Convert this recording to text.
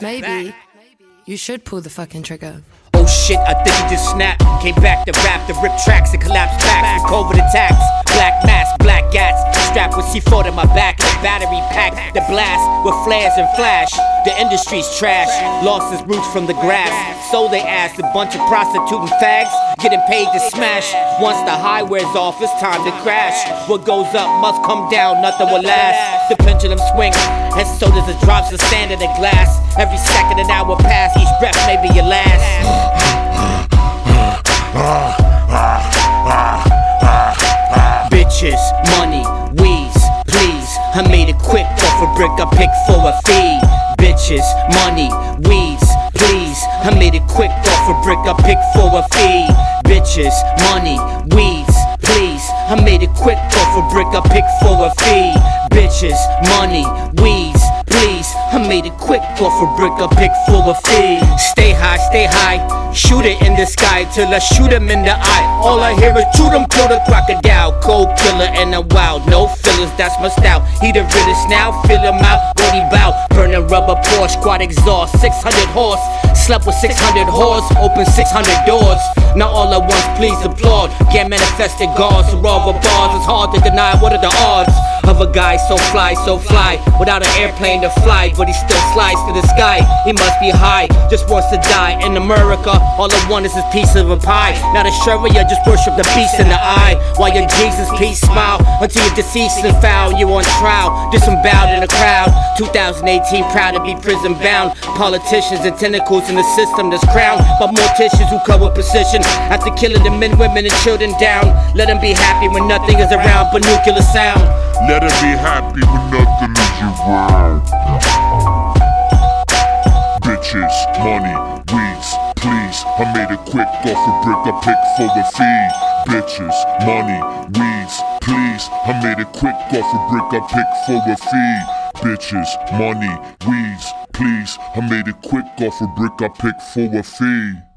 Maybe you should pull the fucking trigger. Oh shit, I think it just snapped. Came back to rap, to rip tracks and collapse backs with COVID attacks. Black mask, black gats, strapped with C4 to my back battery pack. The blast with flares and flash. The industry's trash, lost its roots from the grass. So they asked a bunch of prostituting fags, getting paid to smash. Once the high wears off, it's time to crash. What goes up must come down, nothing will last. The pendulum swings, and so does the drops of sand in the glass. Every second an hour pass, each breath may be your last. Bitches, money. I made it quick off a brick I picked for a fee. Bitches, money, weeds, please. I made it quick off a brick I picked for a fee. Bitches, money, weeds, please. I made it quick off a brick I picked for a fee. Bitches, money, weeds, please. I made it quick off a brick I picked for a fee. Stay high, stay high. Shoot it in the sky till I shoot him in the eye. All I hear is shoot him, kill the crocodile. Cold killer and a wild. No fillers, that's my style. He the realest now, fill him out. What he bout? Burning rubber Porsche, quad exhaust, 600 horse. Slept with 600 whores, open 600 doors. Not all at once, please applaud. Get manifested gods, revolver bars. It's hard to deny what are the odds of a guy so fly, so fly. Without an airplane to fly, but he still slides to the sky. He must be high, just wants to die. In America, all I want is a piece of a pie. Not a Sharia, just worship the beast in the eye. While your Jesus peace smile until you're deceased and foul. You on trial, disemboweled in a crowd. 2018, proud to be prison bound. Politicians and tentacles in the system that's crowned by morticians who cover precision. After killing the men, women, and children down, let them be happy when nothing is around but nuclear sound. Let them be happy when nothing is around. Bitches, money, weeds, please. I made it quick off a brick I picked for the fee. Bitches, money, weeds, please. I made it quick off a brick I picked for the fee. Bitches, money, weeds, please. I made it quick off a brick I picked for a fee.